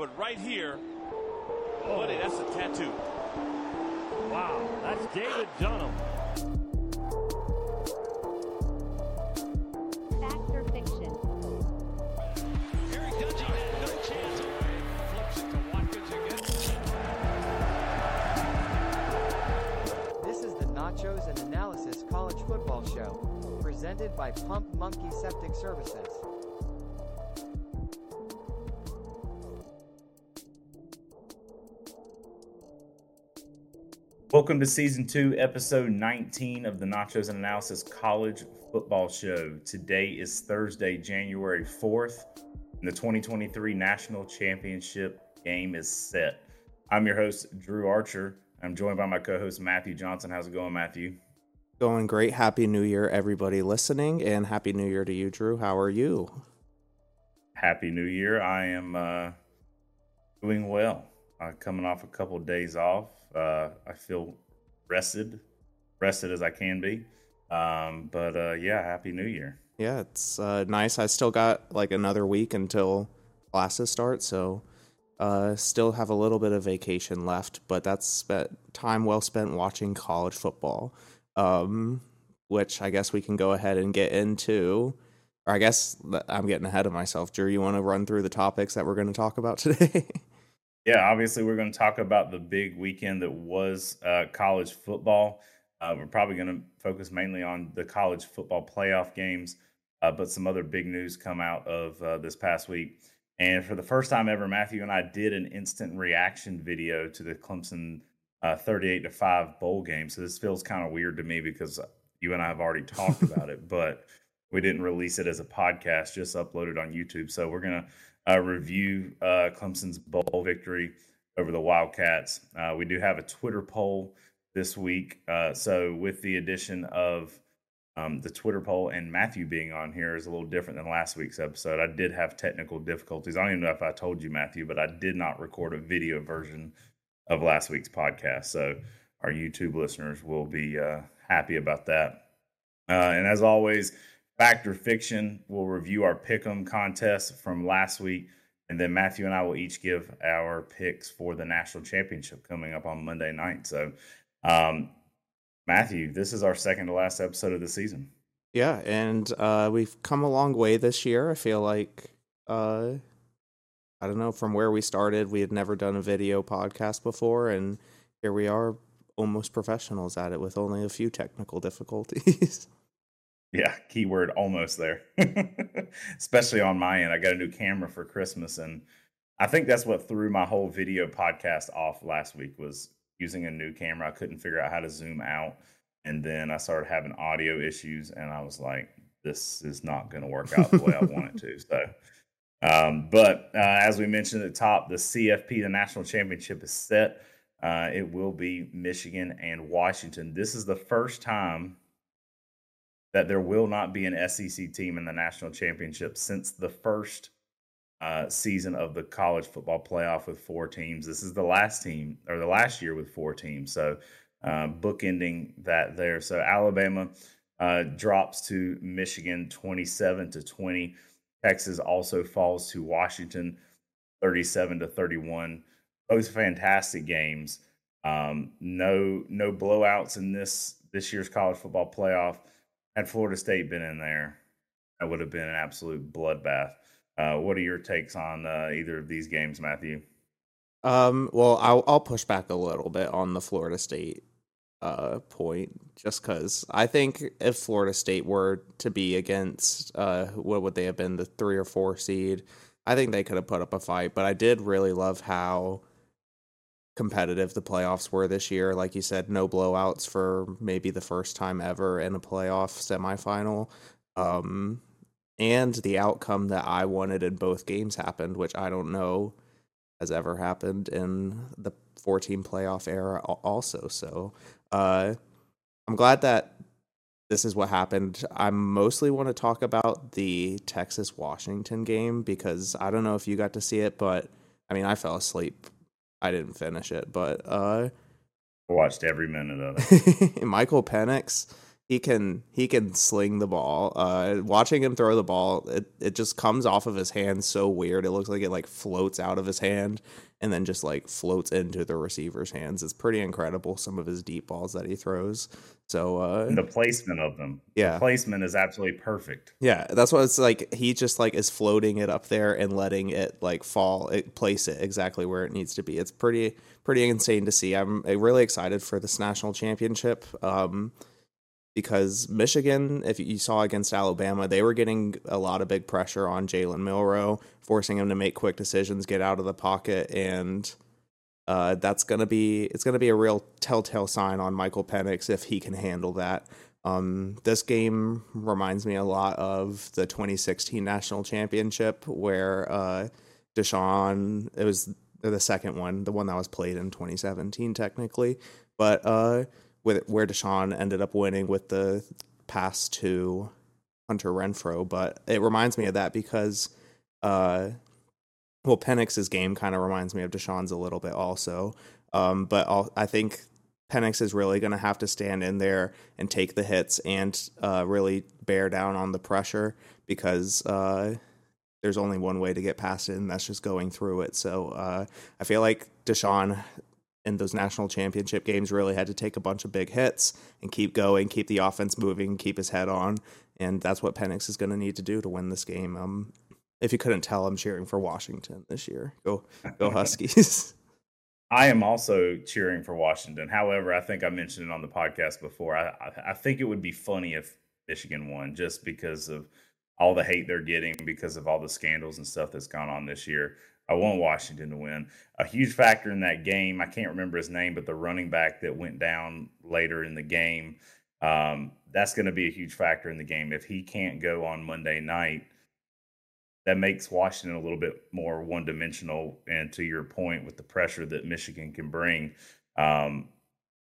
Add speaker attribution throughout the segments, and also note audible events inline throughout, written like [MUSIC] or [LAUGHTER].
Speaker 1: but right here, buddy, that's a tattoo.
Speaker 2: Wow, that's David Dunham.
Speaker 3: Fact or fiction?
Speaker 4: Eric Dungey had no chance. Flips it to Watkins again.
Speaker 5: This is the Nachos and Analysis College Football Show, presented by Pump Monkey Septic Services.
Speaker 6: Welcome to season two, episode 19 of the Nachos and Analysis College Football Show. Today is Thursday, January 4th, and the 2023 National Championship game is set. I'm your host, Drew Archer. I'm joined by my co host, Matthew Johnson. How's it going, Matthew?
Speaker 7: Going great. Happy New Year, everybody listening, and Happy New Year to you, Drew. How are you?
Speaker 6: Happy New Year. I am uh, doing well. Uh, coming off a couple of days off. Uh, I feel rested, rested as I can be. Um, but uh, yeah, Happy New Year.
Speaker 7: Yeah, it's uh, nice. I still got like another week until classes start, so uh, still have a little bit of vacation left. But that's spent time well spent watching college football, um, which I guess we can go ahead and get into. Or I guess I'm getting ahead of myself. Drew, you want to run through the topics that we're going to talk about [LAUGHS] today?
Speaker 6: Yeah, obviously, we're going to talk about the big weekend that was uh, college football. Uh, we're probably going to focus mainly on the college football playoff games, uh, but some other big news come out of uh, this past week. And for the first time ever, Matthew and I did an instant reaction video to the Clemson uh, 38 to 5 bowl game. So this feels kind of weird to me because you and I have already talked about it, [LAUGHS] but we didn't release it as a podcast, just uploaded on YouTube. So we're going to uh, review uh, Clemson's bowl victory over the Wildcats. Uh, we do have a Twitter poll this week. Uh, so, with the addition of um, the Twitter poll and Matthew being on here is a little different than last week's episode. I did have technical difficulties. I don't even know if I told you, Matthew, but I did not record a video version of last week's podcast. So, our YouTube listeners will be uh, happy about that. Uh, and as always, Fact or Fiction, we'll review our Pick'em contest from last week, and then Matthew and I will each give our picks for the national championship coming up on Monday night. So, um, Matthew, this is our second to last episode of the season.
Speaker 7: Yeah, and uh, we've come a long way this year. I feel like, uh, I don't know, from where we started, we had never done a video podcast before, and here we are, almost professionals at it with only a few technical difficulties. [LAUGHS]
Speaker 6: Yeah, keyword almost there. [LAUGHS] Especially on my end. I got a new camera for Christmas and I think that's what threw my whole video podcast off last week was using a new camera. I couldn't figure out how to zoom out and then I started having audio issues and I was like this is not going to work out the way I want it to. So um, but uh, as we mentioned at the top, the CFP, the national championship is set. Uh, it will be Michigan and Washington. This is the first time that there will not be an SEC team in the national championship since the first uh, season of the college football playoff with four teams. This is the last team or the last year with four teams. So uh, bookending that there. So Alabama uh, drops to Michigan 27 to 20. Texas also falls to Washington 37 to 31. Both fantastic games. Um, no no blowouts in this this year's college football playoff had Florida State been in there, that would have been an absolute bloodbath. Uh, what are your takes on uh, either of these games, Matthew?
Speaker 7: Um, well, I'll I'll push back a little bit on the Florida State uh point just because I think if Florida State were to be against uh what would they have been the three or four seed, I think they could have put up a fight. But I did really love how competitive the playoffs were this year. Like you said, no blowouts for maybe the first time ever in a playoff semifinal. Um, and the outcome that I wanted in both games happened, which I don't know has ever happened in the 14 playoff era also. So uh, I'm glad that this is what happened. I mostly want to talk about the Texas Washington game because I don't know if you got to see it, but I mean, I fell asleep I didn't finish it, but uh
Speaker 6: I watched every minute of it. [LAUGHS]
Speaker 7: Michael Penix, he can he can sling the ball. Uh, watching him throw the ball, it, it just comes off of his hand so weird. It looks like it like floats out of his hand and then just like floats into the receiver's hands. It's pretty incredible some of his deep balls that he throws. So uh,
Speaker 6: the placement of them,
Speaker 7: yeah,
Speaker 6: the placement is absolutely perfect.
Speaker 7: Yeah, that's what it's like. He just like is floating it up there and letting it like fall, it, place it exactly where it needs to be. It's pretty pretty insane to see. I'm really excited for this national championship. Um, because Michigan, if you saw against Alabama, they were getting a lot of big pressure on Jalen Milroe, forcing him to make quick decisions, get out of the pocket, and uh, that's gonna be it's gonna be a real telltale sign on Michael Penix if he can handle that. Um, this game reminds me a lot of the 2016 national championship where uh, Deshaun it was the second one, the one that was played in 2017 technically, but uh, with where Deshaun ended up winning with the pass to Hunter Renfrow, But it reminds me of that because, uh, well, Penix's game kind of reminds me of Deshaun's a little bit also. Um, but I'll, I think Penix is really going to have to stand in there and take the hits and uh, really bear down on the pressure because uh, there's only one way to get past it, and that's just going through it. So uh, I feel like Deshaun in those national championship games really had to take a bunch of big hits and keep going, keep the offense moving, keep his head on, and that's what Penix is going to need to do to win this game. Um, if you couldn't tell, I'm cheering for Washington this year. Go, go [LAUGHS] Huskies!
Speaker 6: I am also cheering for Washington. However, I think I mentioned it on the podcast before. I, I, I think it would be funny if Michigan won, just because of all the hate they're getting because of all the scandals and stuff that's gone on this year. I want Washington to win. A huge factor in that game, I can't remember his name, but the running back that went down later in the game, um, that's going to be a huge factor in the game. If he can't go on Monday night, that makes Washington a little bit more one dimensional. And to your point, with the pressure that Michigan can bring, um,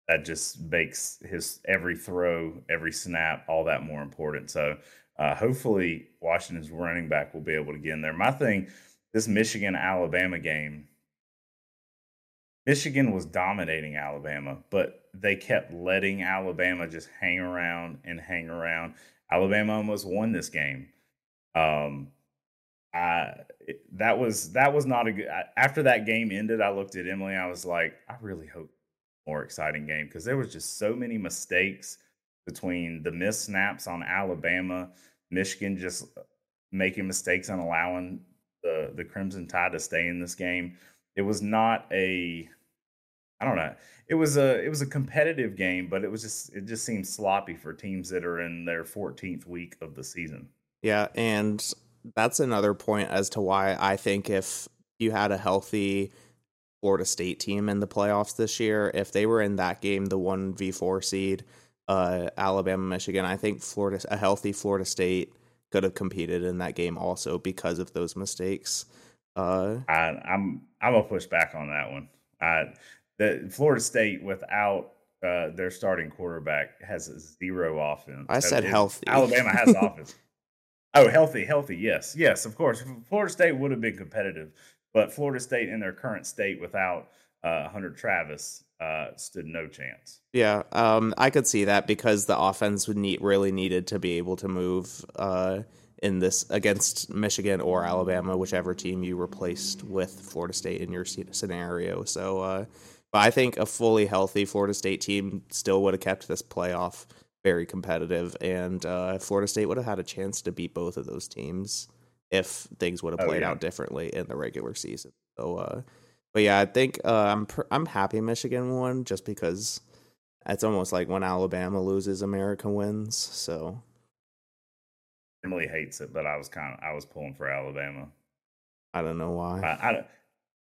Speaker 6: that just makes his every throw, every snap, all that more important. So uh, hopefully, Washington's running back will be able to get in there. My thing this Michigan Alabama game, Michigan was dominating Alabama, but they kept letting Alabama just hang around and hang around. Alabama almost won this game. Um, I that was that was not a good. After that game ended, I looked at Emily. I was like, I really hope more exciting game because there was just so many mistakes between the missed snaps on Alabama, Michigan just making mistakes and allowing the the Crimson Tide to stay in this game. It was not a I don't know. It was a it was a competitive game, but it was just it just seemed sloppy for teams that are in their 14th week of the season.
Speaker 7: Yeah, and that's another point as to why I think if you had a healthy Florida State team in the playoffs this year, if they were in that game, the 1v4 seed, uh, Alabama, Michigan, I think Florida a healthy Florida State could have competed in that game also because of those mistakes. Uh,
Speaker 6: I, I'm I'm gonna push back on that one. I, the Florida State without uh, their starting quarterback has zero offense.
Speaker 7: I said it, healthy.
Speaker 6: Alabama has [LAUGHS] offense. Oh, healthy, healthy. Yes, yes, of course. Florida State would have been competitive, but Florida State in their current state without uh, Hunter Travis uh, stood no chance.
Speaker 7: Yeah, um, I could see that because the offense would need really needed to be able to move uh, in this against Michigan or Alabama, whichever team you replaced with Florida State in your scenario. So, uh, but I think a fully healthy Florida State team still would have kept this playoff very competitive, and uh, Florida State would have had a chance to beat both of those teams if things would have oh, played oh, yeah. out differently in the regular season. So uh, but yeah, I think uh, I'm pr- I'm happy Michigan won just because it's almost like when Alabama loses, America wins. So
Speaker 6: Emily hates it, but I was kind of I was pulling for Alabama.
Speaker 7: I don't know why.
Speaker 6: I, I,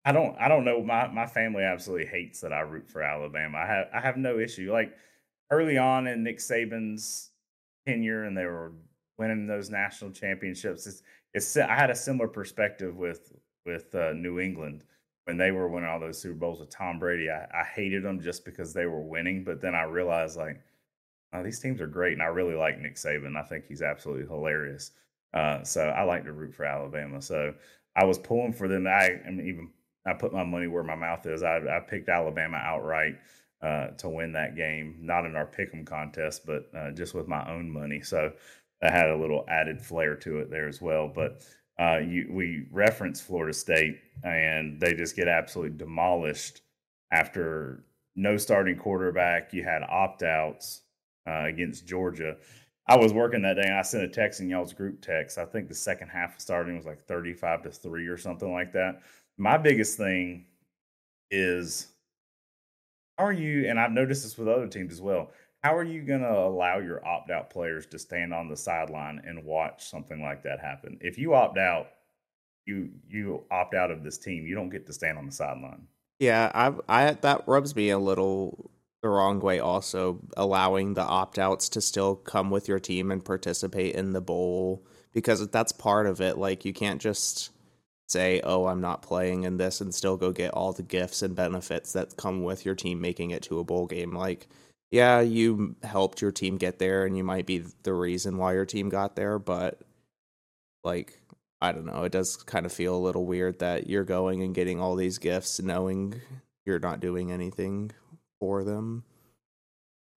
Speaker 6: I don't I don't know. My my family absolutely hates that I root for Alabama. I have I have no issue. Like early on in Nick Saban's tenure, and they were winning those national championships. It's, it's I had a similar perspective with with uh, New England when they were winning all those Super Bowls with Tom Brady, I, I hated them just because they were winning. But then I realized like, oh, these teams are great, and I really like Nick Saban. I think he's absolutely hilarious. Uh, so I like to root for Alabama. So I was pulling for them. I, I mean, even I put my money where my mouth is. I, I picked Alabama outright uh, to win that game, not in our pick'em contest, but uh, just with my own money. So that had a little added flair to it there as well. But uh, you, we reference Florida State, and they just get absolutely demolished after no starting quarterback. You had opt outs uh, against Georgia. I was working that day and I sent a text in y'all's group text. I think the second half of starting was like 35 to 3 or something like that. My biggest thing is are you, and I've noticed this with other teams as well, how are you going to allow your opt out players to stand on the sideline and watch something like that happen? If you opt out, you you opt out of this team, you don't get to stand on the sideline.
Speaker 7: Yeah, I I that rubs me a little the wrong way also allowing the opt-outs to still come with your team and participate in the bowl because that's part of it like you can't just say oh i'm not playing in this and still go get all the gifts and benefits that come with your team making it to a bowl game like yeah you helped your team get there and you might be the reason why your team got there but like i don't know it does kind of feel a little weird that you're going and getting all these gifts knowing you're not doing anything for them.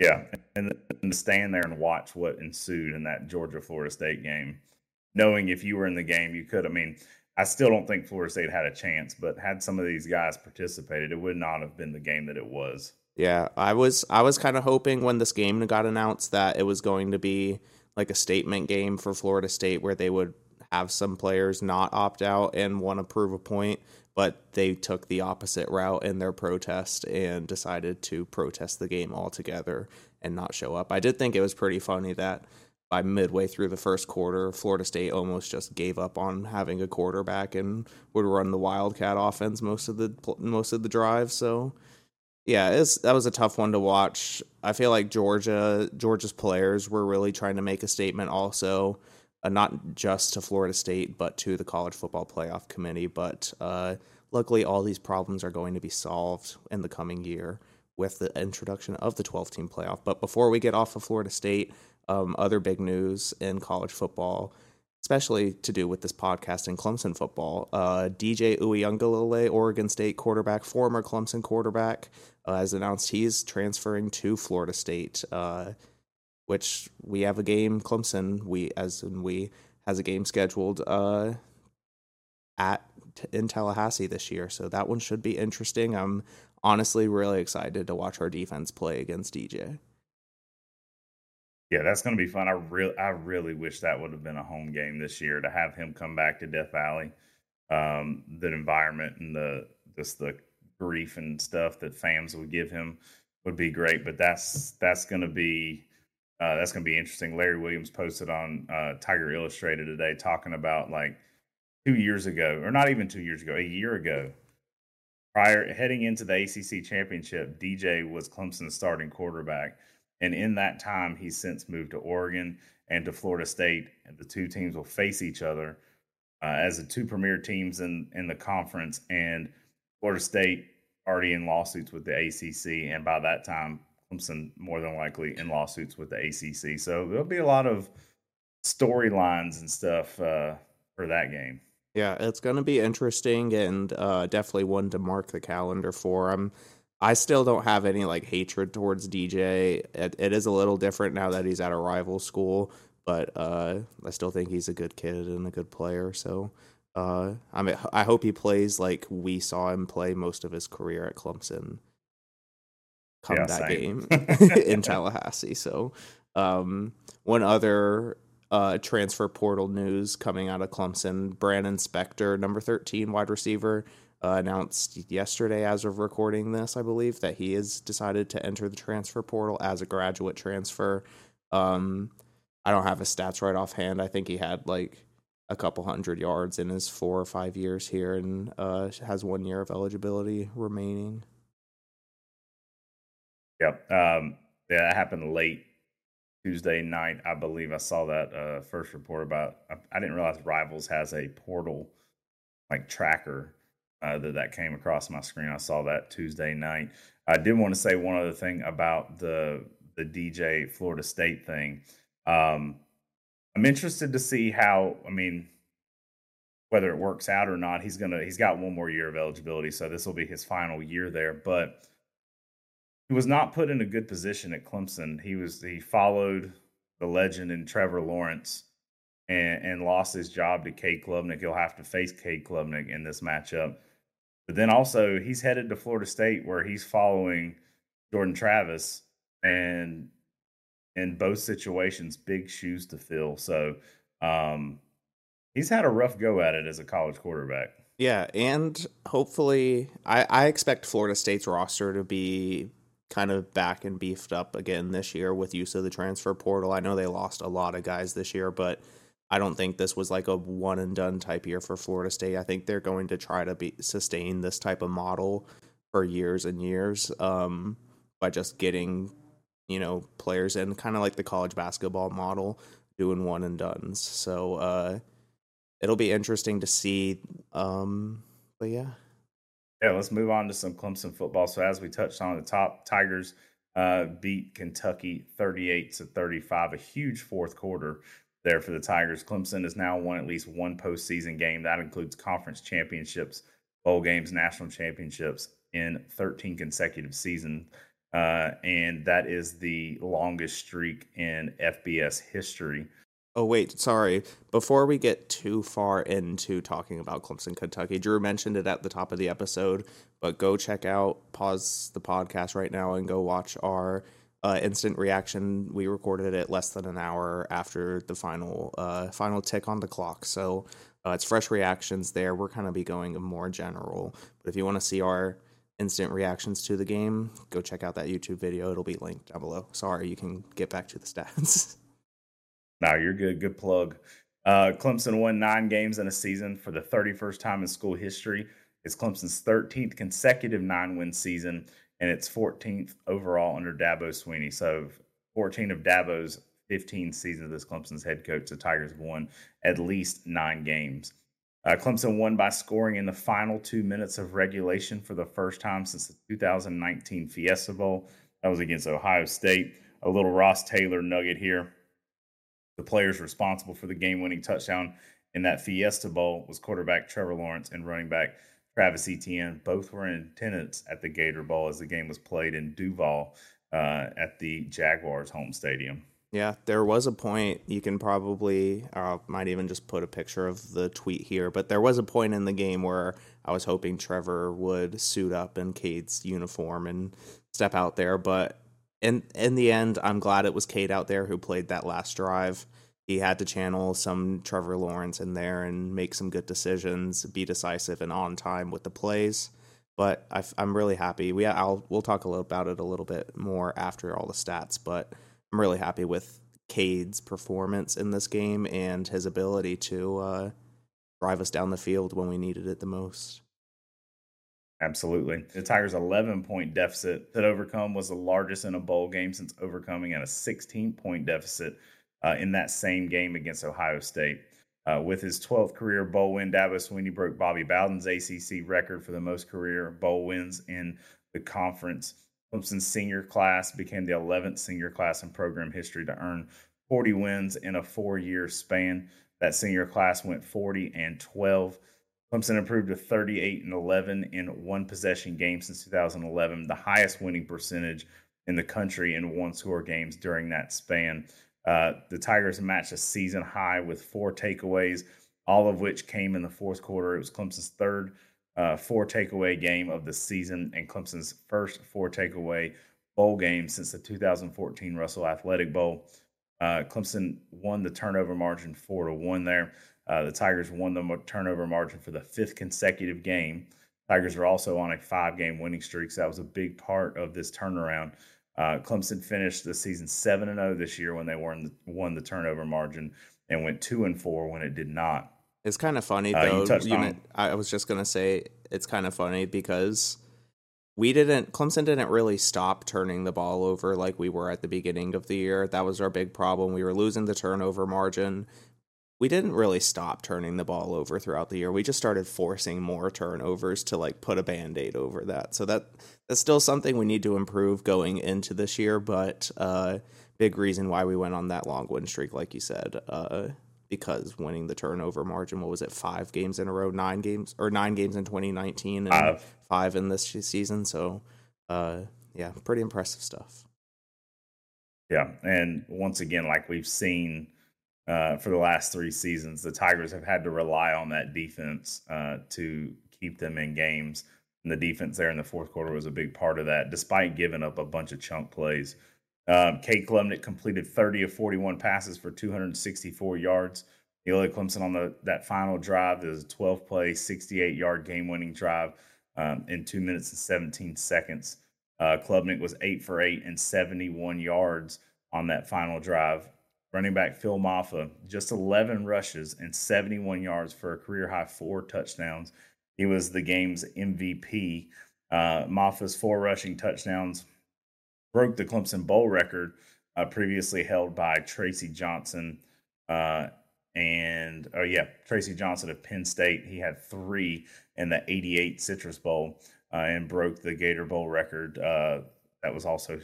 Speaker 6: Yeah, and, and stand there and watch what ensued in that Georgia Florida State game, knowing if you were in the game, you could. I mean, I still don't think Florida State had a chance, but had some of these guys participated, it would not have been the game that it was.
Speaker 7: Yeah, I was I was kind of hoping when this game got announced that it was going to be like a statement game for Florida State where they would have some players not opt out and want to prove a point but they took the opposite route in their protest and decided to protest the game altogether and not show up. I did think it was pretty funny that by midway through the first quarter, Florida State almost just gave up on having a quarterback and would run the Wildcat offense most of the most of the drive. So, yeah, that was a tough one to watch. I feel like Georgia Georgia's players were really trying to make a statement also uh, not just to Florida State, but to the College Football Playoff Committee. But uh, luckily, all these problems are going to be solved in the coming year with the introduction of the 12 team playoff. But before we get off of Florida State, um, other big news in college football, especially to do with this podcast in Clemson football. Uh, DJ Uiagalelei, Oregon State quarterback, former Clemson quarterback, uh, has announced he's transferring to Florida State. Uh, which we have a game Clemson we as in we has a game scheduled uh at in Tallahassee this year so that one should be interesting I'm honestly really excited to watch our defense play against DJ
Speaker 6: yeah that's going to be fun I really I really wish that would have been a home game this year to have him come back to Death Valley um the environment and the just the grief and stuff that fans would give him would be great but that's that's going to be uh, that's going to be interesting. Larry Williams posted on uh, Tiger Illustrated today talking about like two years ago, or not even two years ago, a year ago, prior heading into the ACC championship, DJ was Clemson's starting quarterback. And in that time, he's since moved to Oregon and to Florida State. And the two teams will face each other uh, as the two premier teams in, in the conference. And Florida State already in lawsuits with the ACC. And by that time, Clemson more than likely in lawsuits with the ACC. So there'll be a lot of storylines and stuff uh, for that game.
Speaker 7: Yeah, it's going to be interesting and uh, definitely one to mark the calendar for. I'm, I still don't have any like hatred towards DJ. It, it is a little different now that he's at a rival school, but uh, I still think he's a good kid and a good player. So uh, I mean, I hope he plays like we saw him play most of his career at Clemson come yeah, that same. game [LAUGHS] [LAUGHS] in Tallahassee. So, um, one other uh, transfer portal news coming out of Clemson: Brannon Spector, number thirteen wide receiver, uh, announced yesterday, as of recording this, I believe, that he has decided to enter the transfer portal as a graduate transfer. Um, I don't have his stats right offhand. I think he had like a couple hundred yards in his four or five years here and uh, has one year of eligibility remaining.
Speaker 6: Yep. Um, yeah, that happened late Tuesday night. I believe I saw that uh, first report about. I, I, didn't realize Rivals has a portal like tracker uh, that that came across my screen. I saw that Tuesday night. I did want to say one other thing about the the DJ Florida State thing. Um, I'm interested to see how. I mean, whether it works out or not, he's gonna he's got one more year of eligibility, so this will be his final year there. But he was not put in a good position at Clemson. He was he followed the legend in Trevor Lawrence and, and lost his job to Cade Klubnik. He'll have to face Cade Klubnik in this matchup. But then also he's headed to Florida State where he's following Jordan Travis and in both situations, big shoes to fill. So um, he's had a rough go at it as a college quarterback.
Speaker 7: Yeah, and hopefully, I, I expect Florida State's roster to be kind of back and beefed up again this year with use of the transfer portal. I know they lost a lot of guys this year, but I don't think this was like a one and done type year for Florida State. I think they're going to try to be sustain this type of model for years and years um, by just getting you know players in, kind of like the college basketball model, doing one and duns. So uh, it'll be interesting to see. Um, but yeah.
Speaker 6: Yeah, let's move on to some Clemson football. So as we touched on the top, Tigers uh, beat Kentucky 38 to 35, a huge fourth quarter there for the Tigers. Clemson has now won at least one postseason game. That includes conference championships, bowl games, national championships in 13 consecutive seasons. Uh, and that is the longest streak in FBS history.
Speaker 7: Oh wait, sorry. Before we get too far into talking about Clemson, Kentucky, Drew mentioned it at the top of the episode, but go check out pause the podcast right now and go watch our uh, instant reaction. We recorded it less than an hour after the final uh, final tick on the clock, so uh, it's fresh reactions there. We're kind of be going more general, but if you want to see our instant reactions to the game, go check out that YouTube video. It'll be linked down below. Sorry, you can get back to the stats. [LAUGHS]
Speaker 6: No, you're good. Good plug. Uh, Clemson won nine games in a season for the 31st time in school history. It's Clemson's 13th consecutive nine win season and its 14th overall under Dabo Swinney. So 14 of Dabo's 15 seasons as Clemson's head coach, the Tigers have won at least nine games. Uh, Clemson won by scoring in the final two minutes of regulation for the first time since the 2019 Fiesta Bowl. That was against Ohio State. A little Ross Taylor nugget here. The players responsible for the game winning touchdown in that Fiesta Bowl was quarterback Trevor Lawrence and running back Travis Etienne. Both were in attendance at the Gator Bowl as the game was played in Duval uh, at the Jaguars' home stadium.
Speaker 7: Yeah, there was a point you can probably, uh, might even just put a picture of the tweet here, but there was a point in the game where I was hoping Trevor would suit up in Cade's uniform and step out there, but in in the end, I'm glad it was Cade out there who played that last drive. He had to channel some Trevor Lawrence in there and make some good decisions, be decisive and on time with the plays. But i am really happy. We I'll we'll talk a little about it a little bit more after all the stats. But I'm really happy with Cade's performance in this game and his ability to uh, drive us down the field when we needed it the most.
Speaker 6: Absolutely. The Tigers' 11 point deficit that overcome was the largest in a bowl game since overcoming at a 16 point deficit uh, in that same game against Ohio State. Uh, with his 12th career bowl win, Dabo Swinney broke Bobby Bowden's ACC record for the most career bowl wins in the conference. Clemson's senior class became the 11th senior class in program history to earn 40 wins in a four year span. That senior class went 40 and 12. Clemson improved to 38 and 11 in one possession games since 2011, the highest winning percentage in the country in one score games during that span. Uh, the Tigers matched a season high with four takeaways, all of which came in the fourth quarter. It was Clemson's third uh, four takeaway game of the season and Clemson's first four takeaway bowl game since the 2014 Russell Athletic Bowl. Uh, Clemson won the turnover margin four to one there. Uh, the Tigers won the turnover margin for the fifth consecutive game. Tigers are also on a five game winning streak, so that was a big part of this turnaround. Uh, Clemson finished the season 7 and 0 this year when they won the, won the turnover margin and went 2 and 4 when it did not.
Speaker 7: It's kind of funny, though. Uh, you you I was just going to say it's kind of funny because we didn't, Clemson didn't really stop turning the ball over like we were at the beginning of the year. That was our big problem. We were losing the turnover margin we didn't really stop turning the ball over throughout the year. We just started forcing more turnovers to like put a band-aid over that. So that that's still something we need to improve going into this year, but uh big reason why we went on that long win streak like you said. Uh because winning the turnover margin, what was it, five games in a row, nine games or nine games in 2019 and five, five in this season. So, uh, yeah, pretty impressive stuff.
Speaker 6: Yeah, and once again, like we've seen uh, for the last three seasons, the Tigers have had to rely on that defense uh, to keep them in games. And the defense there in the fourth quarter was a big part of that, despite giving up a bunch of chunk plays. Um, Cade Klubnik completed 30 of 41 passes for 264 yards. Neely Clemson on the that final drive is a 12 play, 68 yard game winning drive um, in two minutes and 17 seconds. Uh, Klubnik was eight for eight and 71 yards on that final drive. Running back Phil Mafah, just 11 rushes and 71 yards for a career high four touchdowns. He was the game's MVP. Uh, Mafah's four rushing touchdowns broke the Clemson Bowl record uh, previously held by Tracy Johnson. Uh, and, oh, yeah, Tracy Johnson of Penn State. He had three in the 88 Citrus Bowl uh, and broke the Gator Bowl record. Uh, that was also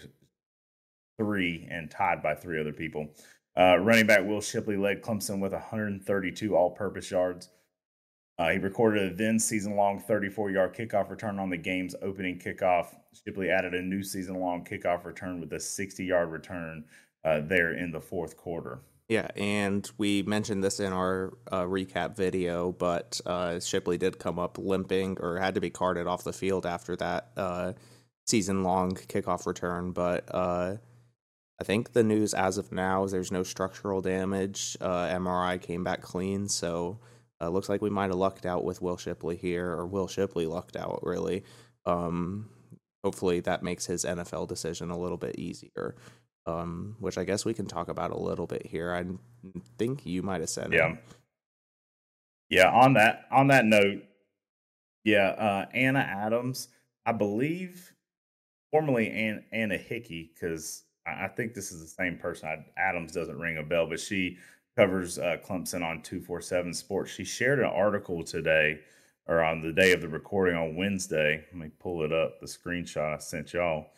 Speaker 6: three and tied by three other people. Uh, running back Will Shipley led Clemson with 132 all purpose yards. Uh, he recorded a then season long 34 yard kickoff return on the game's opening kickoff. Shipley added a new season long kickoff return with a 60 yard return uh, there in the fourth quarter.
Speaker 7: Yeah, and we mentioned this in our uh, recap video, but uh, Shipley did come up limping or had to be carted off the field after that uh, season long kickoff return. But uh, I think the news as of now is there's no structural damage. Uh, MRI came back clean, so uh, looks like we might have lucked out with Will Shipley here, or Will Shipley lucked out really. Um, hopefully that makes his NFL decision a little bit easier. Um, which I guess we can talk about a little bit here. I think you might have said
Speaker 6: yeah. Yeah, on that on that note, yeah, uh, Anna Adams, I believe, formerly Anna Hickey, because I think this is the same person. I, Adams doesn't ring a bell, but she covers uh, Clemson on 247 Sports. She shared an article today or on the day of the recording on Wednesday. Let me pull it up, the screenshot I sent y'all.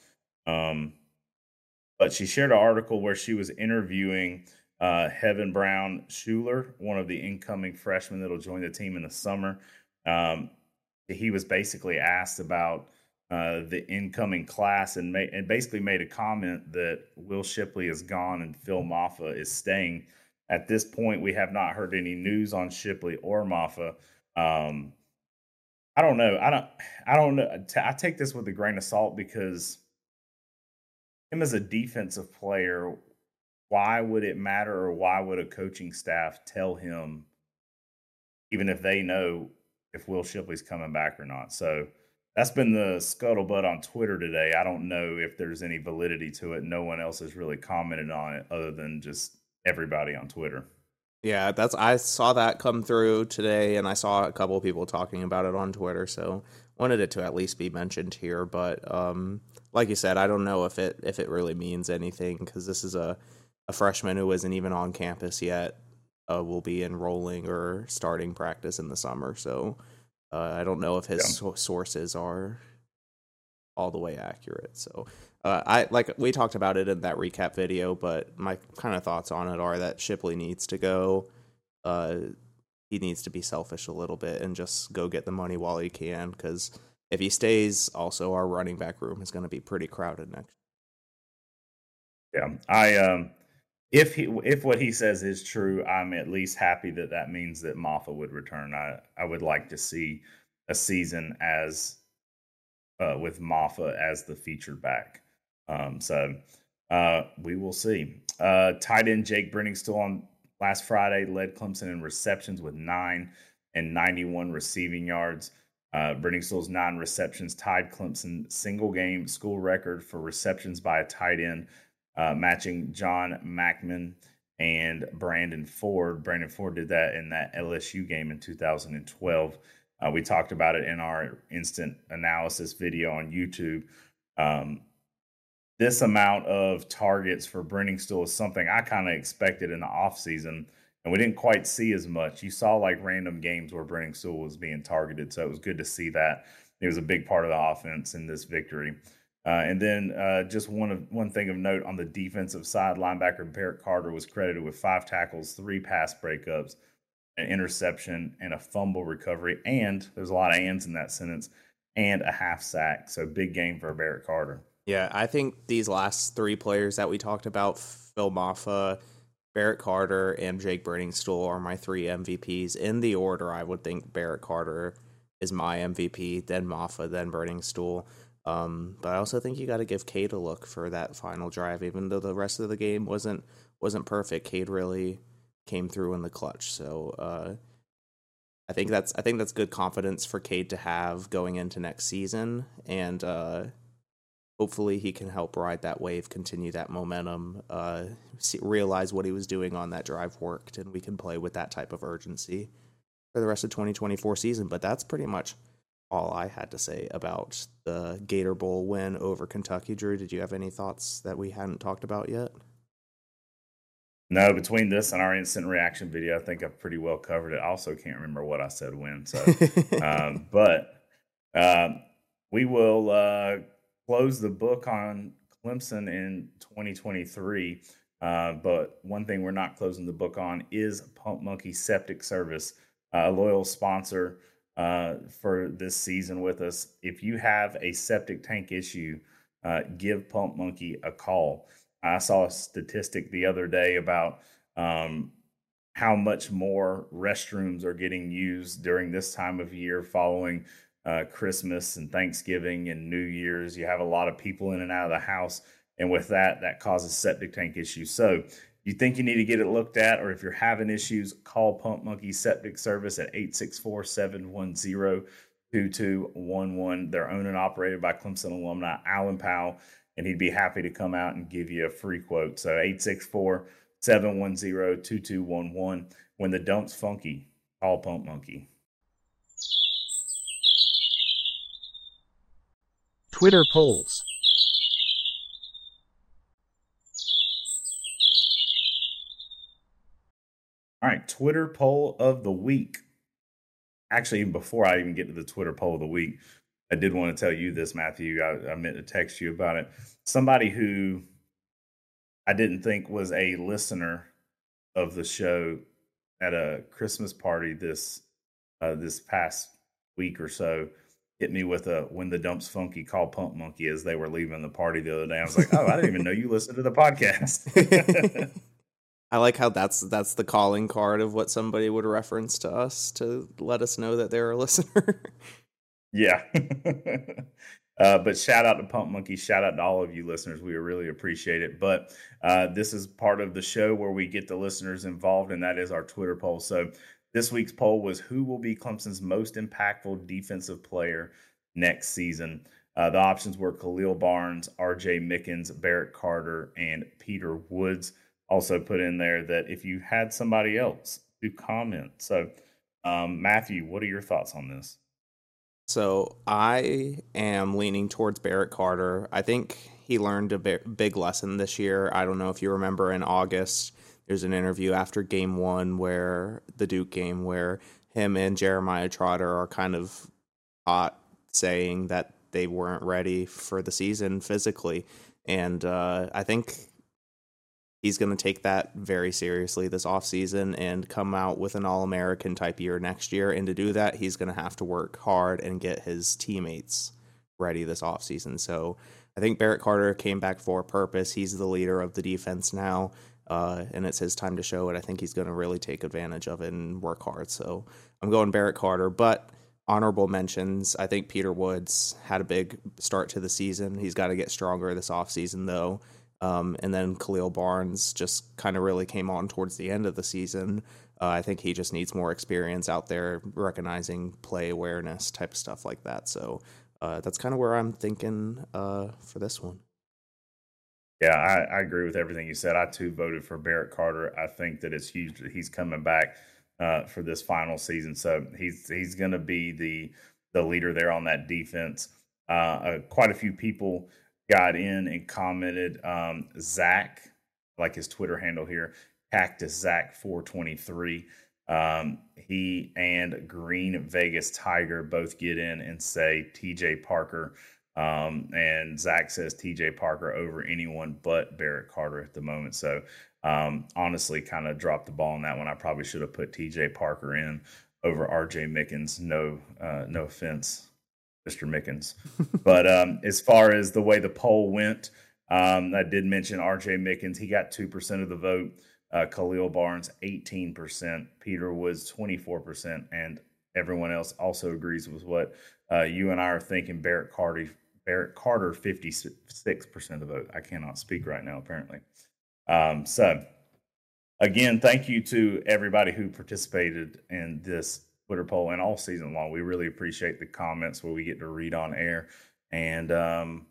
Speaker 6: Um, but she shared an article where she was interviewing uh, Hevin Brown-Shuler, one of the incoming freshmen that'll join the team in the summer. Um, he was basically asked about uh, the incoming class and, ma- and basically made a comment that Will Shipley is gone and Phil Mafah is staying. At this point, we have not heard any news on Shipley or Mafah. Um, I don't know. I don't. I don't know. I take this with a grain of salt because him as a defensive player, why would it matter, or why would a coaching staff tell him, even if they know if Will Shipley's coming back or not? So that's been the scuttlebutt on Twitter today. I don't know if there's any validity to it. No one else has really commented on it other than just everybody on Twitter.
Speaker 7: Yeah, that's I saw that come through today, and I saw a couple of people talking about it on Twitter. So wanted it to at least be mentioned here. But um, like you said, I don't know if it if it really means anything because this is a a freshman who isn't even on campus yet. Uh, will be enrolling or starting practice in the summer. So uh, I don't know if his yeah. so- sources are all the way accurate. So uh, I like we talked about it in that recap video, but my kind of thoughts on it are that Shipley needs to go. Uh, he needs to be selfish a little bit and just go get the money while he can. Because if he stays, also our running back room is going to be pretty crowded next.
Speaker 6: Yeah, I um, if he if what he says is true, I'm at least happy that that means that Mafah would return. I I would like to see a season as uh, with Mafah as the featured back. Um, so uh, we will see. Uh, tight end Jake Briningstool on last Friday led Clemson in receptions with nine and 91 receiving yards. Uh, Briningstool's nine receptions tied Clemson single game school record for receptions by a tight end uh, matching John McMakin and Brandon Ford. Brandon Ford did that in that LSU game in 2012. Uh, we talked about it in our instant analysis video on YouTube. Um, this amount of targets for Briningstool is something I kind of expected in the offseason, and we didn't quite see as much. You saw like random games where Briningstool was being targeted, so it was good to see that. It was a big part of the offense in this victory. Uh, and then uh, just one of one thing of note on the defensive side, linebacker Barrett Carter was credited with five tackles, three pass breakups, an interception, and a fumble recovery. And there's a lot of ands in that sentence, and a half sack. So big game for Barrett Carter.
Speaker 7: Yeah, I think these last three players that we talked about, Phil Mafah, Barrett Carter, and Jake Briningstool, are my three MVPs. In the order, I would think Barrett Carter is my MVP, then Mafah, then Briningstool. Um, but I also think you got to give Cade a look for that final drive, even though the rest of the game wasn't wasn't perfect. Cade really came through in the clutch, so uh, I think that's I think that's good confidence for Cade to have going into next season, and uh, hopefully he can help ride that wave, continue that momentum, uh, see, realize what he was doing on that drive worked, and we can play with that type of urgency for the rest of 2024 season. But that's pretty much all I had to say about the Gator Bowl win over Kentucky. Drew, did you have any thoughts that we hadn't talked about yet?
Speaker 6: No, between this and our instant reaction video, I think I've pretty well covered it. I also can't remember what I said when. So, [LAUGHS] um, but um, we will uh, close the book on Clemson in 2023. Uh, but one thing we're not closing the book on is Pump Monkey Septic Service, a loyal sponsor uh, for this season with us. If you have a septic tank issue, uh, give Pump Monkey a call. I saw a statistic the other day about um, how much more restrooms are getting used during this time of year following uh, Christmas and Thanksgiving and New Year's. You have a lot of people in and out of the house. And with that, that causes septic tank issues. So you think you need to get it looked at, or if you're having issues, call Pump Monkey Septic Service at 864 710 2211. They're owned and operated by Clemson alumni Alan Powell, and he'd be happy to come out and give you a free quote. So 864 710 2211. When the dump's funky, call Pump Monkey.
Speaker 3: Twitter polls.
Speaker 6: Twitter poll of the week. Actually, even before I even get to the Twitter poll of the week, I did want to tell you this, Matthew. I, I meant to text you about it. Somebody who I didn't think was a listener of the show at a Christmas party this uh, this past week or so hit me with a when the dumps funky call pump monkey as they were leaving the party the other day. I was like, oh, I didn't even know you listened to the podcast. [LAUGHS] [LAUGHS]
Speaker 7: I like how that's that's the calling card of what somebody would reference to us to let us know that they're a [LAUGHS] listener.
Speaker 6: yeah. [LAUGHS] uh, but shout out to Pump Monkey. Shout out to all of you listeners. We really appreciate it. But uh, this is part of the show where we get the listeners involved, and that is our Twitter poll. So this week's poll was who will be Clemson's most impactful defensive player next season? Uh, the options were Khalil Barnes, RJ Mickens, Barrett Carter, and Peter Woods also put in there that if you had somebody else to comment. So, um, Matthew, what are your thoughts on this?
Speaker 7: So, I am leaning towards Barrett Carter. I think he learned a big lesson this year. I don't know if you remember in August, there's an interview after game one where the Duke game where him and Jeremiah Trotter are kind of hot saying that they weren't ready for the season physically. And uh, I think he's going to take that very seriously this offseason and come out with an all-american type year next year. And to do that he's going to have to work hard and get his teammates ready this offseason. So i think barrett carter came back for a purpose. He's the leader of the defense now uh, and it's his time to show it. I think he's going to really take advantage of it and work hard. So i'm going barrett carter but honorable mentions. I think peter woods had a big start to the season. He's got to get stronger this offseason though um, and then Khalil Barnes just kind of really came on towards the end of the season. Uh, I think he just needs more experience out there, recognizing play awareness type of stuff like that. So uh, that's kind of where I'm thinking uh, for this one.
Speaker 6: Yeah, I, I, agree with everything you said. I too voted for Barrett Carter. I think that it's huge that he's coming back uh, for this final season. So he's he's going to be the the leader there on that defense. Uh, uh, quite a few people got in and commented. Um, Zach, like his Twitter handle here, Cactus Zach four twenty three. Um, he and Green Vegas Tiger both get in and say TJ Parker. Um, and Zach says TJ Parker over anyone but Barrett Carter at the moment. So um, honestly, kind of dropped the ball on that one. I probably should have put TJ Parker in over RJ Mickens. No, uh, no offense Mr. Mickens. but um, as far as the way the poll went, um, I did mention RJ Mickens. He got 2% of the vote. Uh, Khalil Barnes, 18%. Peter Woods, 24%. And everyone else also agrees with what uh, you and I are thinking. Barrett Carter, Barrett Carter, 56% of the vote. I cannot speak right now, apparently. Um, so, again, thank you to everybody who participated in this Twitter poll and all season long. We really appreciate the comments where we get to read on air and um,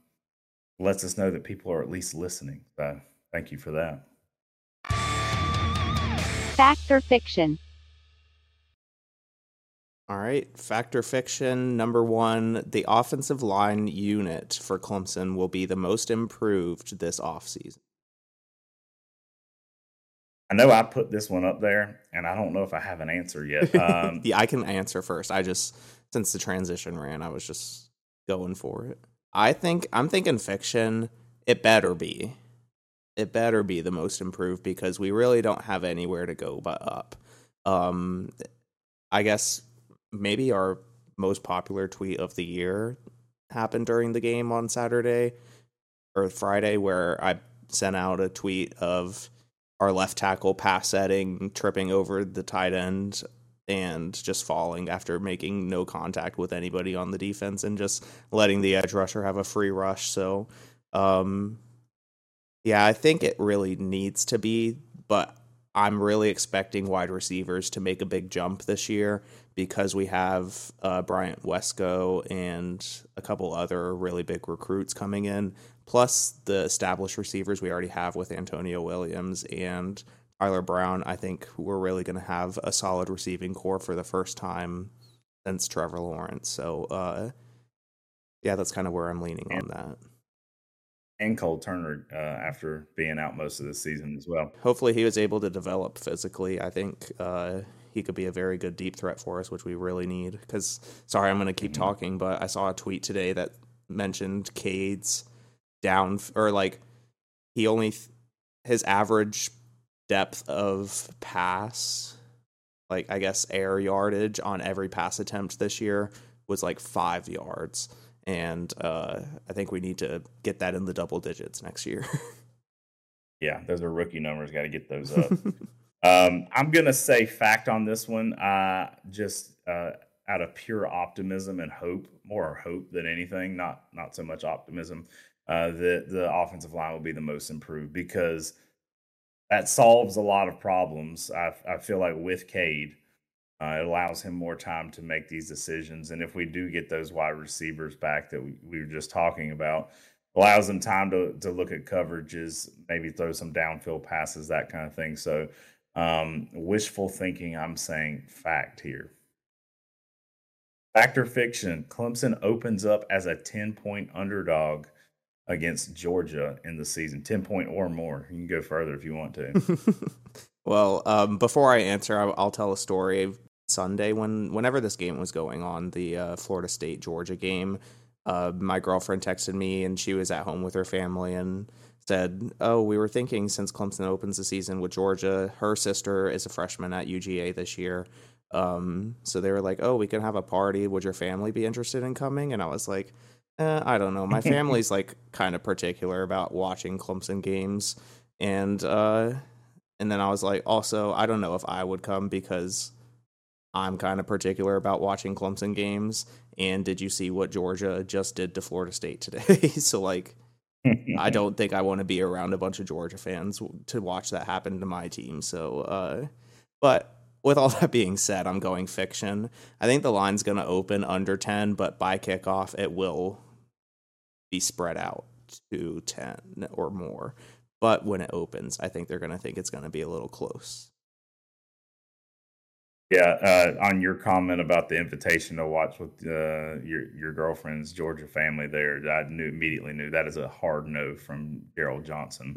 Speaker 6: lets us know that people are at least listening. So, thank you for that.
Speaker 8: Fact or fiction?
Speaker 7: All right, factor fiction number one: the offensive line unit for Clemson will be the most improved this offseason.
Speaker 6: I know I put this one up there, and I don't know if I have an answer yet. [LAUGHS] Um,
Speaker 7: yeah, I can answer first. I just since the transition ran, I was just going for it. I think I'm thinking fiction. It better be. It better be the most improved because we really don't have anywhere to go but up. Um, I guess maybe our most popular tweet of the year happened during the game on Saturday or Friday, where I sent out a tweet of our left tackle pass setting, tripping over the tight end and just falling after making no contact with anybody on the defense and just letting the edge rusher have a free rush. So, um, yeah, I think it really needs to be, but I'm really expecting wide receivers to make a big jump this year because we have uh, Bryant Wesco and a couple other really big recruits coming in plus the established receivers we already have with Antonio Williams and Tyler Brown, I think we're really going to have a solid receiving core for the first time since Trevor Lawrence. So, uh, yeah, that's kind of where I'm leaning and, on that.
Speaker 6: And Cole Turner uh, after being out most of the season as well.
Speaker 7: Hopefully, he was able to develop physically. I think uh, he could be a very good deep threat for us, which we really need. Because, sorry, I'm going to keep mm-hmm. talking, but I saw a tweet today that mentioned Cade's down or like he only his average depth of pass like I guess air yardage on every pass attempt this year was like 5 yards and uh I think we need to get that in the double digits next year. [LAUGHS]
Speaker 6: yeah, those are rookie numbers, got to get those up. [LAUGHS] um I'm going to say fact on this one. Uh just uh out of pure optimism and hope, more hope than anything, not not so much optimism uh, the the offensive line will be the most improved because that solves a lot of problems. I, I feel like with Cade, uh, it allows him more time to make these decisions. And if we do get those wide receivers back that we, we were just talking about, allows them time to to look at coverages, maybe throw some downfield passes, that kind of thing. So um, wishful thinking, I'm saying fact here. Factor fiction: Clemson opens up as a ten point underdog against Georgia in the season, 10 point or more. You can go further if you want to. [LAUGHS]
Speaker 7: well, um, before I answer, I'll, tell a story. Sunday, when whenever this game was going on, the uh, Florida State Georgia game, uh, my girlfriend texted me and she was at home with her family and said, "Oh, we were thinking since Clemson opens the season with Georgia, her sister is a freshman at UGA this year." Um, so they were like, "Oh, we can have a party. Would your family be interested in coming?" And I was like, uh, I don't know. My [LAUGHS] family's like kind of particular about watching Clemson games, and uh, and then I was like, also, I don't know if I would come because I'm kind of particular about watching Clemson games. And did you see what Georgia just did to Florida State today? [LAUGHS] so like, I [LAUGHS] don't think I want to be around a bunch of Georgia fans to watch that happen to my team. So, uh, but with all that being said, I'm going fiction. I think the line's going to open under 10, but by kickoff, it will be spread out to 10 or more. But when it opens, I think they're going to think it's going to be a little close.
Speaker 6: Yeah, uh, on your comment about the invitation to watch with uh, your your girlfriend's Georgia family there, I knew immediately knew that is a hard no from Gerald Johnson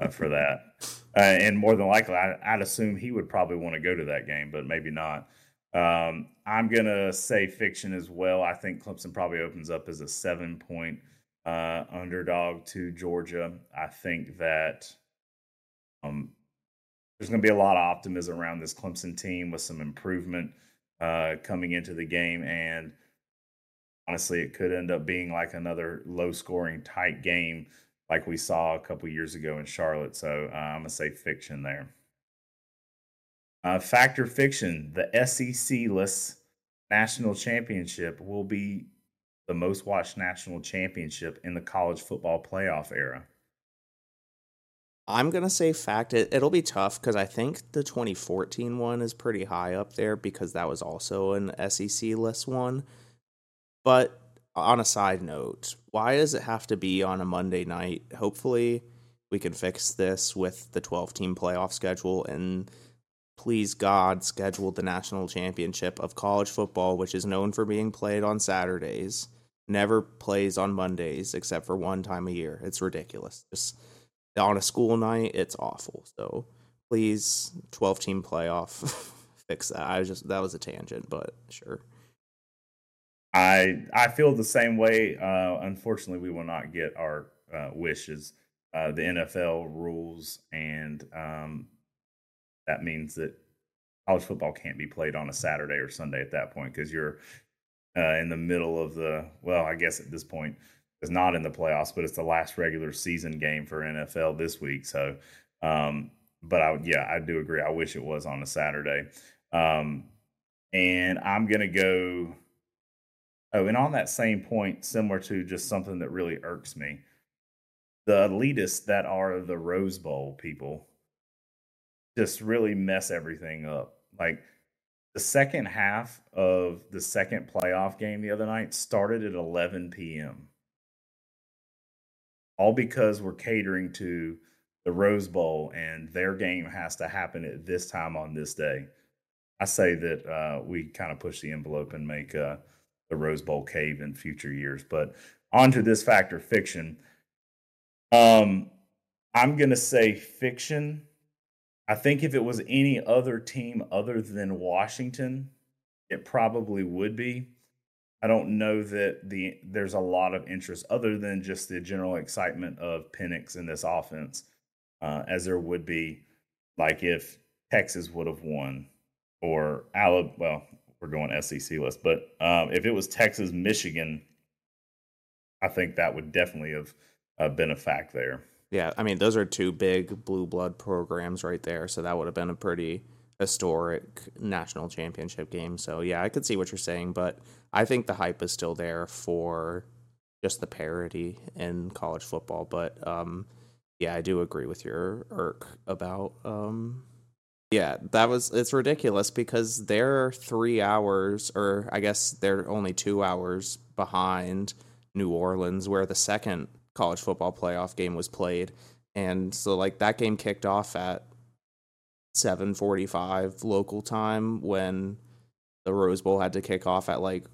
Speaker 6: uh, [LAUGHS] for that. Uh, and more than likely, I, would assume he would probably want to go to that game, but maybe not. Um, I'm gonna say fiction as well. I think Clemson probably opens up as a seven point uh, underdog to Georgia. I think that um, there's going to be a lot of optimism around this Clemson team with some improvement uh, coming into the game. And honestly, it could end up being like another low scoring tight game like we saw a couple years ago in Charlotte. So uh, I'm going to say fiction there. Uh, factor fiction the SEC less national championship will be the most watched national championship in the college football playoff era.
Speaker 7: I'm gonna say fact. It, it'll be tough because I think the 2014 one is pretty high up there because that was also an SEC list one. But on a side note, why does it have to be on a Monday night? Hopefully, we can fix this with the 12 team playoff schedule and please God schedule the national championship of college football, which is known for being played on Saturdays, never plays on Mondays except for one time a year. It's ridiculous. Just on a school night, it's awful. So please, 12 team playoff, [LAUGHS] fix that. I was just, that was a tangent, but sure.
Speaker 6: I I feel the same way. Uh, unfortunately, we will not get our uh, wishes. Uh, the NFL rules, and um, that means that college football can't be played on a Saturday or Sunday at that point because you're uh, in the middle of the. Well, I guess at this point, it's not in the playoffs, but it's the last regular season game for NFL this week. So, um, but I yeah, I do agree. I wish it was on a Saturday. Um, and I'm gonna go Oh, and on that same point, similar to just something that really irks me, the elitists that are the Rose Bowl people just really mess everything up. Like the second half of the second playoff game the other night started at 11 p.m. All because we're catering to the Rose Bowl and their game has to happen at this time on this day. I say that uh, we kind of push the envelope and make uh, the Rose Bowl cave in future years. But onto this factor fiction. Um, I'm gonna say fiction. I think if it was any other team other than Washington, it probably would be. I don't know that the there's a lot of interest other than just the general excitement of Penix in this offense, uh, as there would be, like if Texas would have won, or Alabama. Well, we're going SEC list. But um, if it was Texas, Michigan, I think that would definitely have uh, been a fact there.
Speaker 7: Yeah, I mean those are two big blue blood programs right there, so that would have been a pretty historic national championship game. So yeah, I could see what you're saying, but I think the hype is still there for just the parity in college football. But um, yeah, I do agree with your irk about um, yeah, that was it's ridiculous because they're three hours, or I guess they're only two hours behind New Orleans, where the second college football playoff game was played, and so like that game kicked off at seven forty five local time when the Rose Bowl had to kick off at like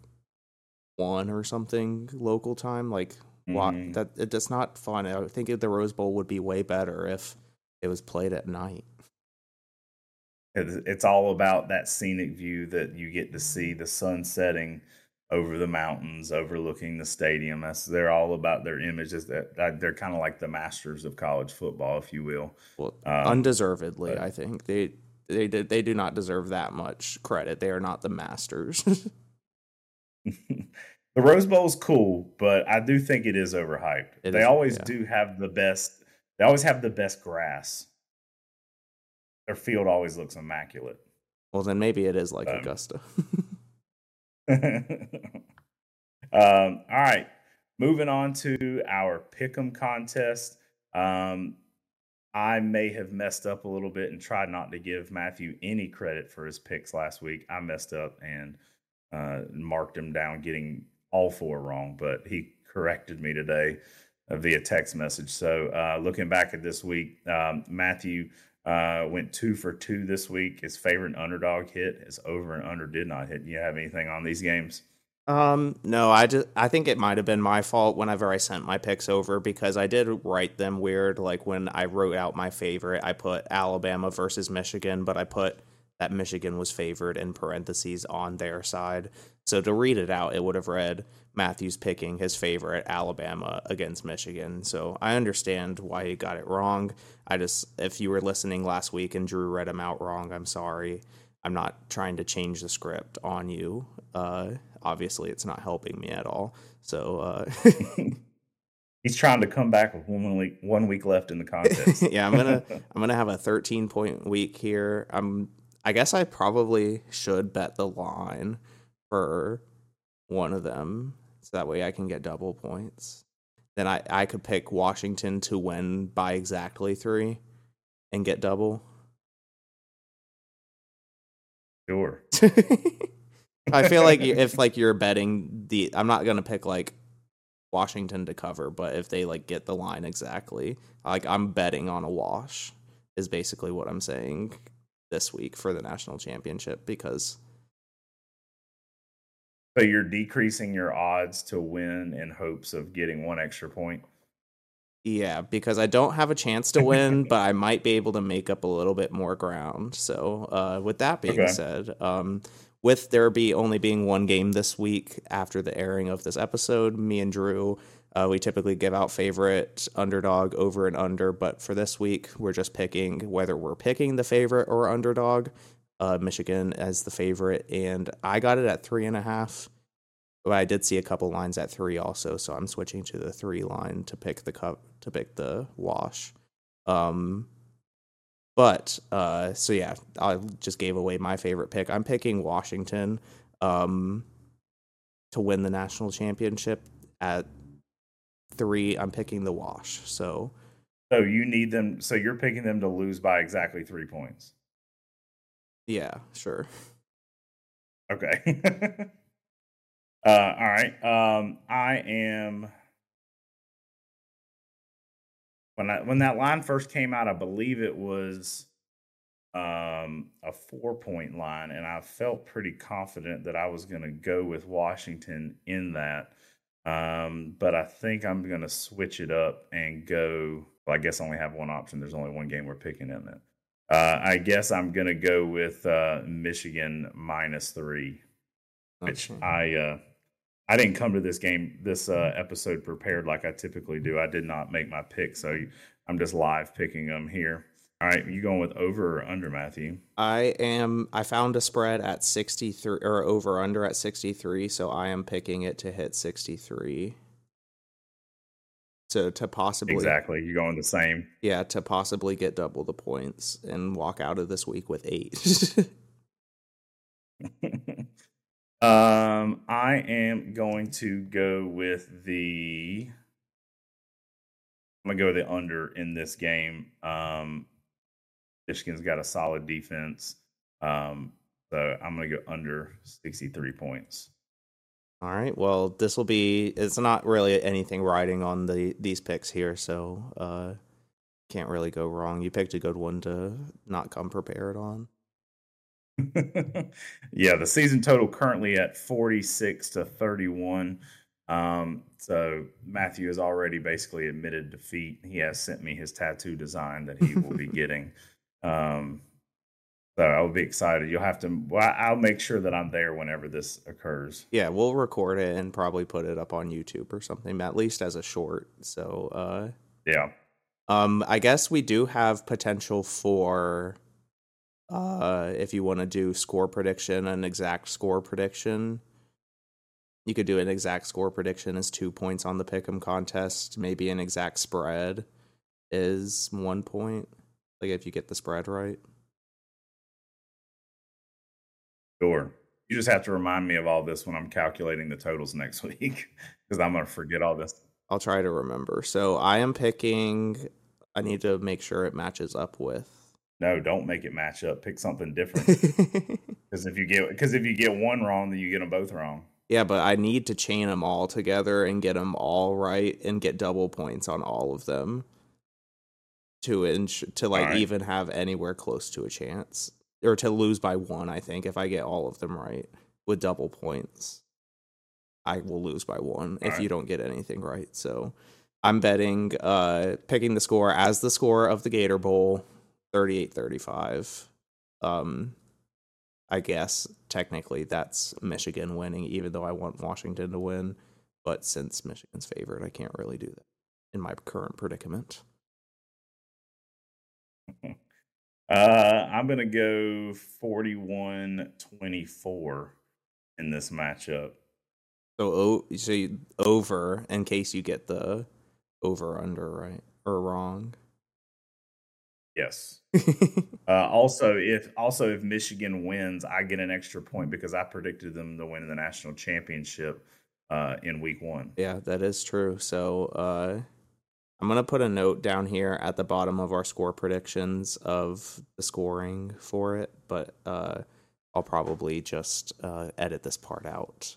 Speaker 7: one or something local time. Like, mm-hmm. that it's not fun. I think the Rose Bowl would be way better if it was played at night
Speaker 6: it's all about that scenic view that you get to see the sun setting over the mountains overlooking the stadium. That's they're all about their images that, that they're kind of like the masters of college football if you will.
Speaker 7: Well um, undeservedly but, i think. They they they do not deserve that much credit. They are not the masters. [LAUGHS] [LAUGHS]
Speaker 6: The rose bowl is cool but i do think it is overhyped. It they is, always yeah. do have the best they always have the best grass. Their field always looks immaculate.
Speaker 7: Well, then maybe it is like um, Augusta. [LAUGHS] [LAUGHS]
Speaker 6: um, all right, moving on to our pick'em contest. Um, I may have messed up a little bit and tried not to give Matthew any credit for his picks last week. I messed up and uh, marked him down, getting all four wrong, but he corrected me today uh, via text message. So, uh, looking back at this week, um, Matthew uh, went two for two this week. His favorite underdog hit. His over and under did not hit. You have anything on these games?
Speaker 7: Um, no, I just I think it might have been my fault whenever I sent my picks over because I did write them weird. Like when I wrote out my favorite, I put Alabama versus Michigan, but I put that Michigan was favored in parentheses on their side. So to read it out, it would have read Matthews picking his favorite Alabama against Michigan. So I understand why he got it wrong. I just, if you were listening last week and Drew read him out wrong, I'm sorry. I'm not trying to change the script on you. Uh, obviously it's not helping me at all. So uh, [LAUGHS]
Speaker 6: He's trying to come back with one week one week left in the contest. [LAUGHS]
Speaker 7: yeah, I'm gonna [LAUGHS] I'm gonna have a 13 point week here. I'm I guess I probably should bet the line for one of them, so that way I can get double points. Then I I could pick Washington to win by exactly three, and get double.
Speaker 6: sure. [LAUGHS]
Speaker 7: I feel like [LAUGHS] if like you're betting the, I'm not gonna pick like Washington to cover, but if they like get the line exactly, like I'm betting on a wash is basically what I'm saying this week for the national championship because
Speaker 6: So you're decreasing your odds to win in hopes of getting one extra point.
Speaker 7: yeah, because I don't have a chance to win, [LAUGHS] but I might be able to make up a little bit more ground. So, uh, with that being
Speaker 6: Okay.
Speaker 7: said, um, with there be only being one game this week after the airing of this episode, me and Drew, uh, we typically give out favorite underdog over and under, but for this week, we're just picking whether we're picking the favorite or underdog. Uh, Michigan as the favorite, and I got it at three and a half. But I did see a couple lines at three also, so I'm switching to the three line to pick the cup to pick the wash. Um, but uh, so yeah, I just gave away my favorite pick. I'm picking Washington um, to win the national championship at three. I'm picking the wash. So
Speaker 6: So you need them. So you're picking them to lose by exactly three points.
Speaker 7: yeah, sure.
Speaker 6: Okay. [LAUGHS] uh, all right. Um, I am. When I when that line first came out, I believe it was um, a four point line, and I felt pretty confident that I was going to go with Washington in that. Um, but I think I'm going to switch it up and go. Well, I guess I only have one option. There's only one game we're picking in it. Uh, I guess I'm going to go with uh, Michigan minus three which. I uh, I didn't come to this game this uh, episode prepared like I typically do. I did not make my pick, so I'm just live picking them here. All right, you going with over or under, Matthew?
Speaker 7: I am. I found a spread at 63 or over under at 63, so I am picking it to hit 63. So to possibly
Speaker 6: Exactly, you going the same.
Speaker 7: Yeah, to possibly get double the points and walk out of this week with 8. [LAUGHS]
Speaker 6: um, I am going to go with the. I'm gonna go with the under in this game. Um, Michigan's got a solid defense, um, so I'm gonna go under 63 points.
Speaker 7: All right. Well, this will be it's not really anything riding on the these picks here, so uh can't really go wrong. You picked a good one to not come prepared on. [LAUGHS]
Speaker 6: yeah, the season total currently at 46 to 31. Um, so Matthew has already basically admitted defeat. He has sent me his tattoo design that he will be [LAUGHS] getting. Um, so I'll be excited. You'll have to. Well, I'll make sure that I'm there whenever this occurs.
Speaker 7: Yeah, we'll record it and probably put it up on YouTube or something, at least as a short. So, uh
Speaker 6: Yeah.
Speaker 7: Um, I guess we do have potential for uh if you want to do score prediction, an exact score prediction. You could do an exact score prediction as two points on the pick'em contest. Maybe an exact spread is one point. Like if you get the spread right.
Speaker 6: Sure. You just have to remind me of all this when I'm calculating the totals next [LAUGHS] week because I'm going to forget all this.
Speaker 7: I'll try to remember. So I am picking I need to make sure it matches up with
Speaker 6: No, don't make it match up. Pick something different. [LAUGHS] Because if you get because if you get one wrong, then you get them both wrong.
Speaker 7: Yeah, but I need to chain them all together and get them all right and get double points on all of them to inch to like
Speaker 6: Alright.
Speaker 7: even have anywhere close to a chance or to lose by one. I think if I get all of them right with double points, I will lose by one if
Speaker 6: Alright.
Speaker 7: you don't get anything right. So I'm betting, uh, picking the score as the score of the Gator Bowl, 38-35. Um, I guess technically that's Michigan winning, even though I want Washington to win. But since Michigan's favored, I can't really do that in my current predicament. [LAUGHS]
Speaker 6: Uh, I'm gonna go 41-24 in this matchup.
Speaker 7: So, o- so over in case you get the over under right or wrong.
Speaker 6: Yes. [LAUGHS] Uh, also, if also if Michigan wins, I get an extra point because I predicted them to win the national championship uh, in week one.
Speaker 7: Yeah, that is true. So uh, I'm gonna put a note down here at the bottom of our score predictions of the scoring for it, but uh, I'll probably just uh, edit this part out.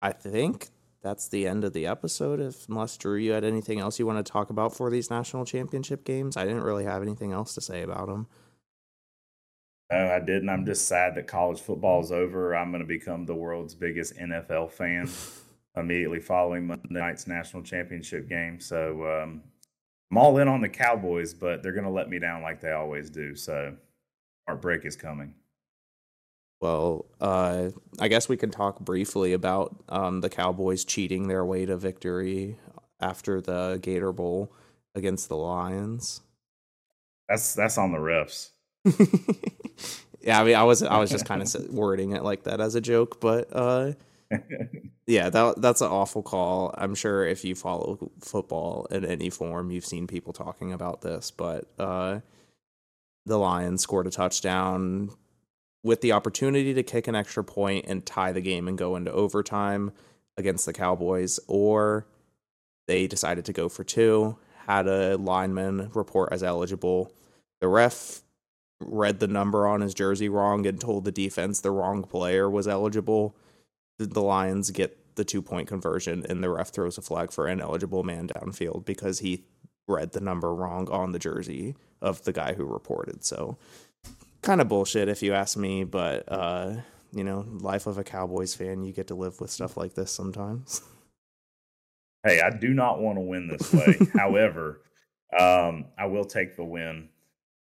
Speaker 7: I think that's the end of the episode. If unless Drew, you had anything else you want to talk about for these national championship games, I didn't really have anything else to say about them.
Speaker 6: No, I didn't. I'm just sad that college football is over. I'm going to become the world's biggest NFL fan [LAUGHS] immediately following Monday night's national championship game. So um, I'm all in on the Cowboys, but they're going to let me down like they always do. So our break is coming.
Speaker 7: Well, uh, I guess we can talk briefly about um, the Cowboys cheating their way to victory after the Gator Bowl against the Lions.
Speaker 6: That's that's on the refs. [LAUGHS]
Speaker 7: yeah, I mean, I was I was just [LAUGHS] kind of wording it like that as a joke, but uh, [LAUGHS] yeah, that that's an awful call. I'm sure if you follow football in any form, you've seen people talking about this. But uh, the Lions scored a touchdown with the opportunity to kick an extra point and tie the game and go into overtime against the Cowboys, or they decided to go for two. Had a lineman report as eligible. The ref read the number on his jersey wrong and told the defense the wrong player was eligible. The Lions get the two point conversion, and the ref throws a flag for ineligible man downfield because he read the number wrong on the jersey of the guy who reported. So, kind of bullshit if you ask me, but uh, you know, life of a Cowboys fan, you get to live with stuff like this sometimes. [LAUGHS]
Speaker 6: Hey, I do not want to win this way. [LAUGHS] However, um, I will take the win.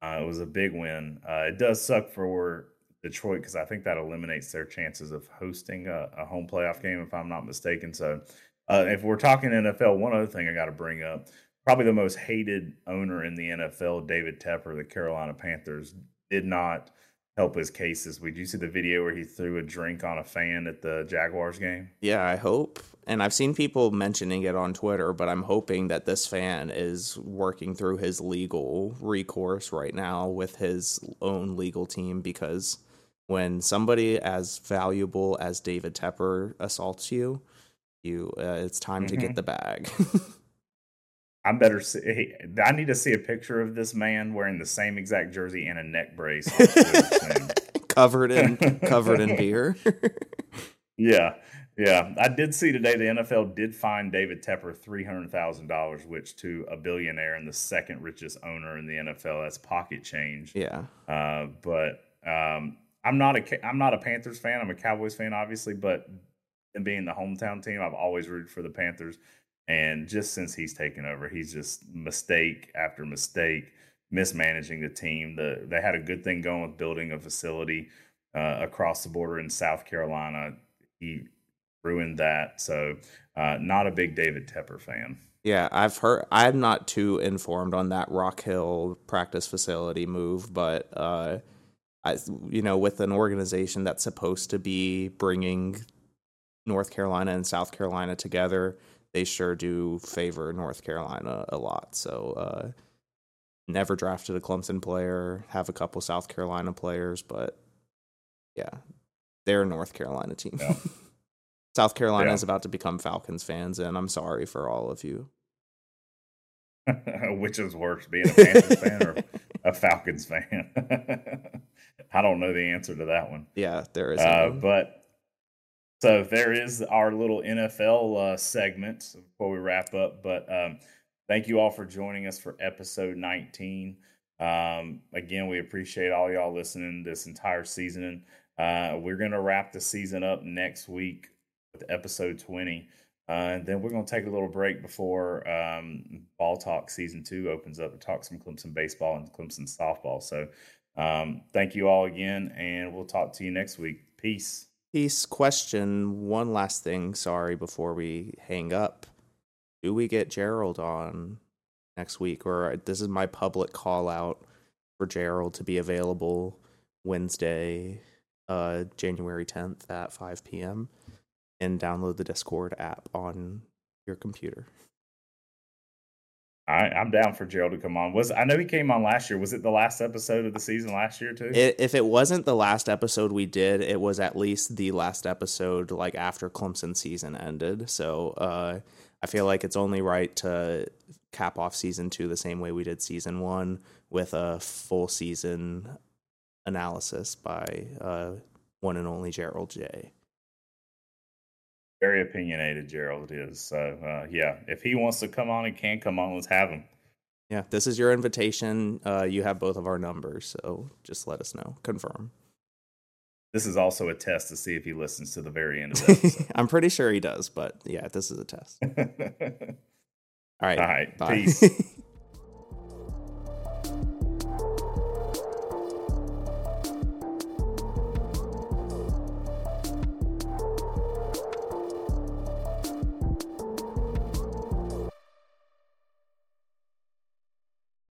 Speaker 6: Uh, it was a big win. Uh, it does suck for Detroit because I think that eliminates their chances of hosting a, a home playoff game, if I'm not mistaken. So, uh, if we're talking NFL, one other thing I got to bring up probably the most hated owner in the NFL, David Tepper, the Carolina Panthers, did not help his case this week. Did you see the video where he threw a drink on a fan at the Jaguars game?
Speaker 7: Yeah, I hope. And I've seen people mentioning it on Twitter, but I'm hoping that this fan is working through his legal recourse right now with his own legal team because when somebody as valuable as David Tepper assaults you, you uh, it's time mm-hmm. to get the bag. [LAUGHS]
Speaker 6: I better see. I need to see a picture of this man wearing the same exact jersey and a neck brace, [LAUGHS]
Speaker 7: covered in covered in [LAUGHS] beer.
Speaker 6: yeah, yeah. I did see today the NFL did fine David Tepper three hundred thousand dollars, which to a billionaire and the second richest owner in the NFL, that's pocket change.
Speaker 7: Yeah.
Speaker 6: Uh, but um, I'm not a I'm not a Panthers fan. I'm a Cowboys fan, obviously, but being the hometown team, I've always rooted for the Panthers. And just since he's taken over, he's just mistake after mistake, mismanaging the team. The they had a good thing going with building a facility uh, across the border in South Carolina. He ruined that. So, uh, not a big David Tepper fan.
Speaker 7: Yeah, I've heard. I'm not too informed on that Rock Hill practice facility move, but uh, you know, with an organization that's supposed to be bringing North Carolina and South Carolina together they sure do favor North Carolina a lot. So, uh, never drafted a Clemson player, have a couple South Carolina players, but yeah, they're a North Carolina team. Yeah. [LAUGHS] South Carolina yeah. is about to become Falcons fans, and I'm sorry for all of you. [LAUGHS]
Speaker 6: Which is worse, being a Panthers fan or a Falcons fan? [LAUGHS] I don't know the answer to that one.
Speaker 7: Yeah, there is.
Speaker 6: Uh, but so there is our little NFL uh, segment before we wrap up. But um, thank you all for joining us for episode 19. Um, again, we appreciate all y'all listening this entire season. Uh, we're going to wrap the season up next week with episode 20. Uh, and then we're going to take a little break before um, Ball Talk season two opens up to talk some Clemson baseball and Clemson softball. So um, thank you all again, and we'll talk to you next week. Peace.
Speaker 7: Peace. Question one last thing, sorry, before we hang up. Do we get Gerald on next week? Or this is my public call out for Gerald to be available Wednesday, uh, January 10th at 5 p.m. and download the Discord app on your computer.
Speaker 6: I, I'm down for Gerald to come on. Was I know he came on last year? Was it the last episode of the season last year too?
Speaker 7: I if it wasn't the last episode we did, it was at least the last episode like after Clemson season ended. So uh, I feel like it's only right to cap off season two the same way we did season one with a full season analysis by uh, one and only Gerald J.
Speaker 6: Very opinionated, Gerald is. So uh, yeah, if he wants to come on and can come on, let's have him.
Speaker 7: Yeah, this is your invitation. Uh, you have both of our numbers, so just let us know. Confirm.
Speaker 6: This is also a test to see if he listens to the very end of [LAUGHS] episode.
Speaker 7: I'm pretty sure he does, but yeah, this is a test. [LAUGHS] All right.
Speaker 6: All right.
Speaker 7: Bye.
Speaker 6: Peace. [LAUGHS]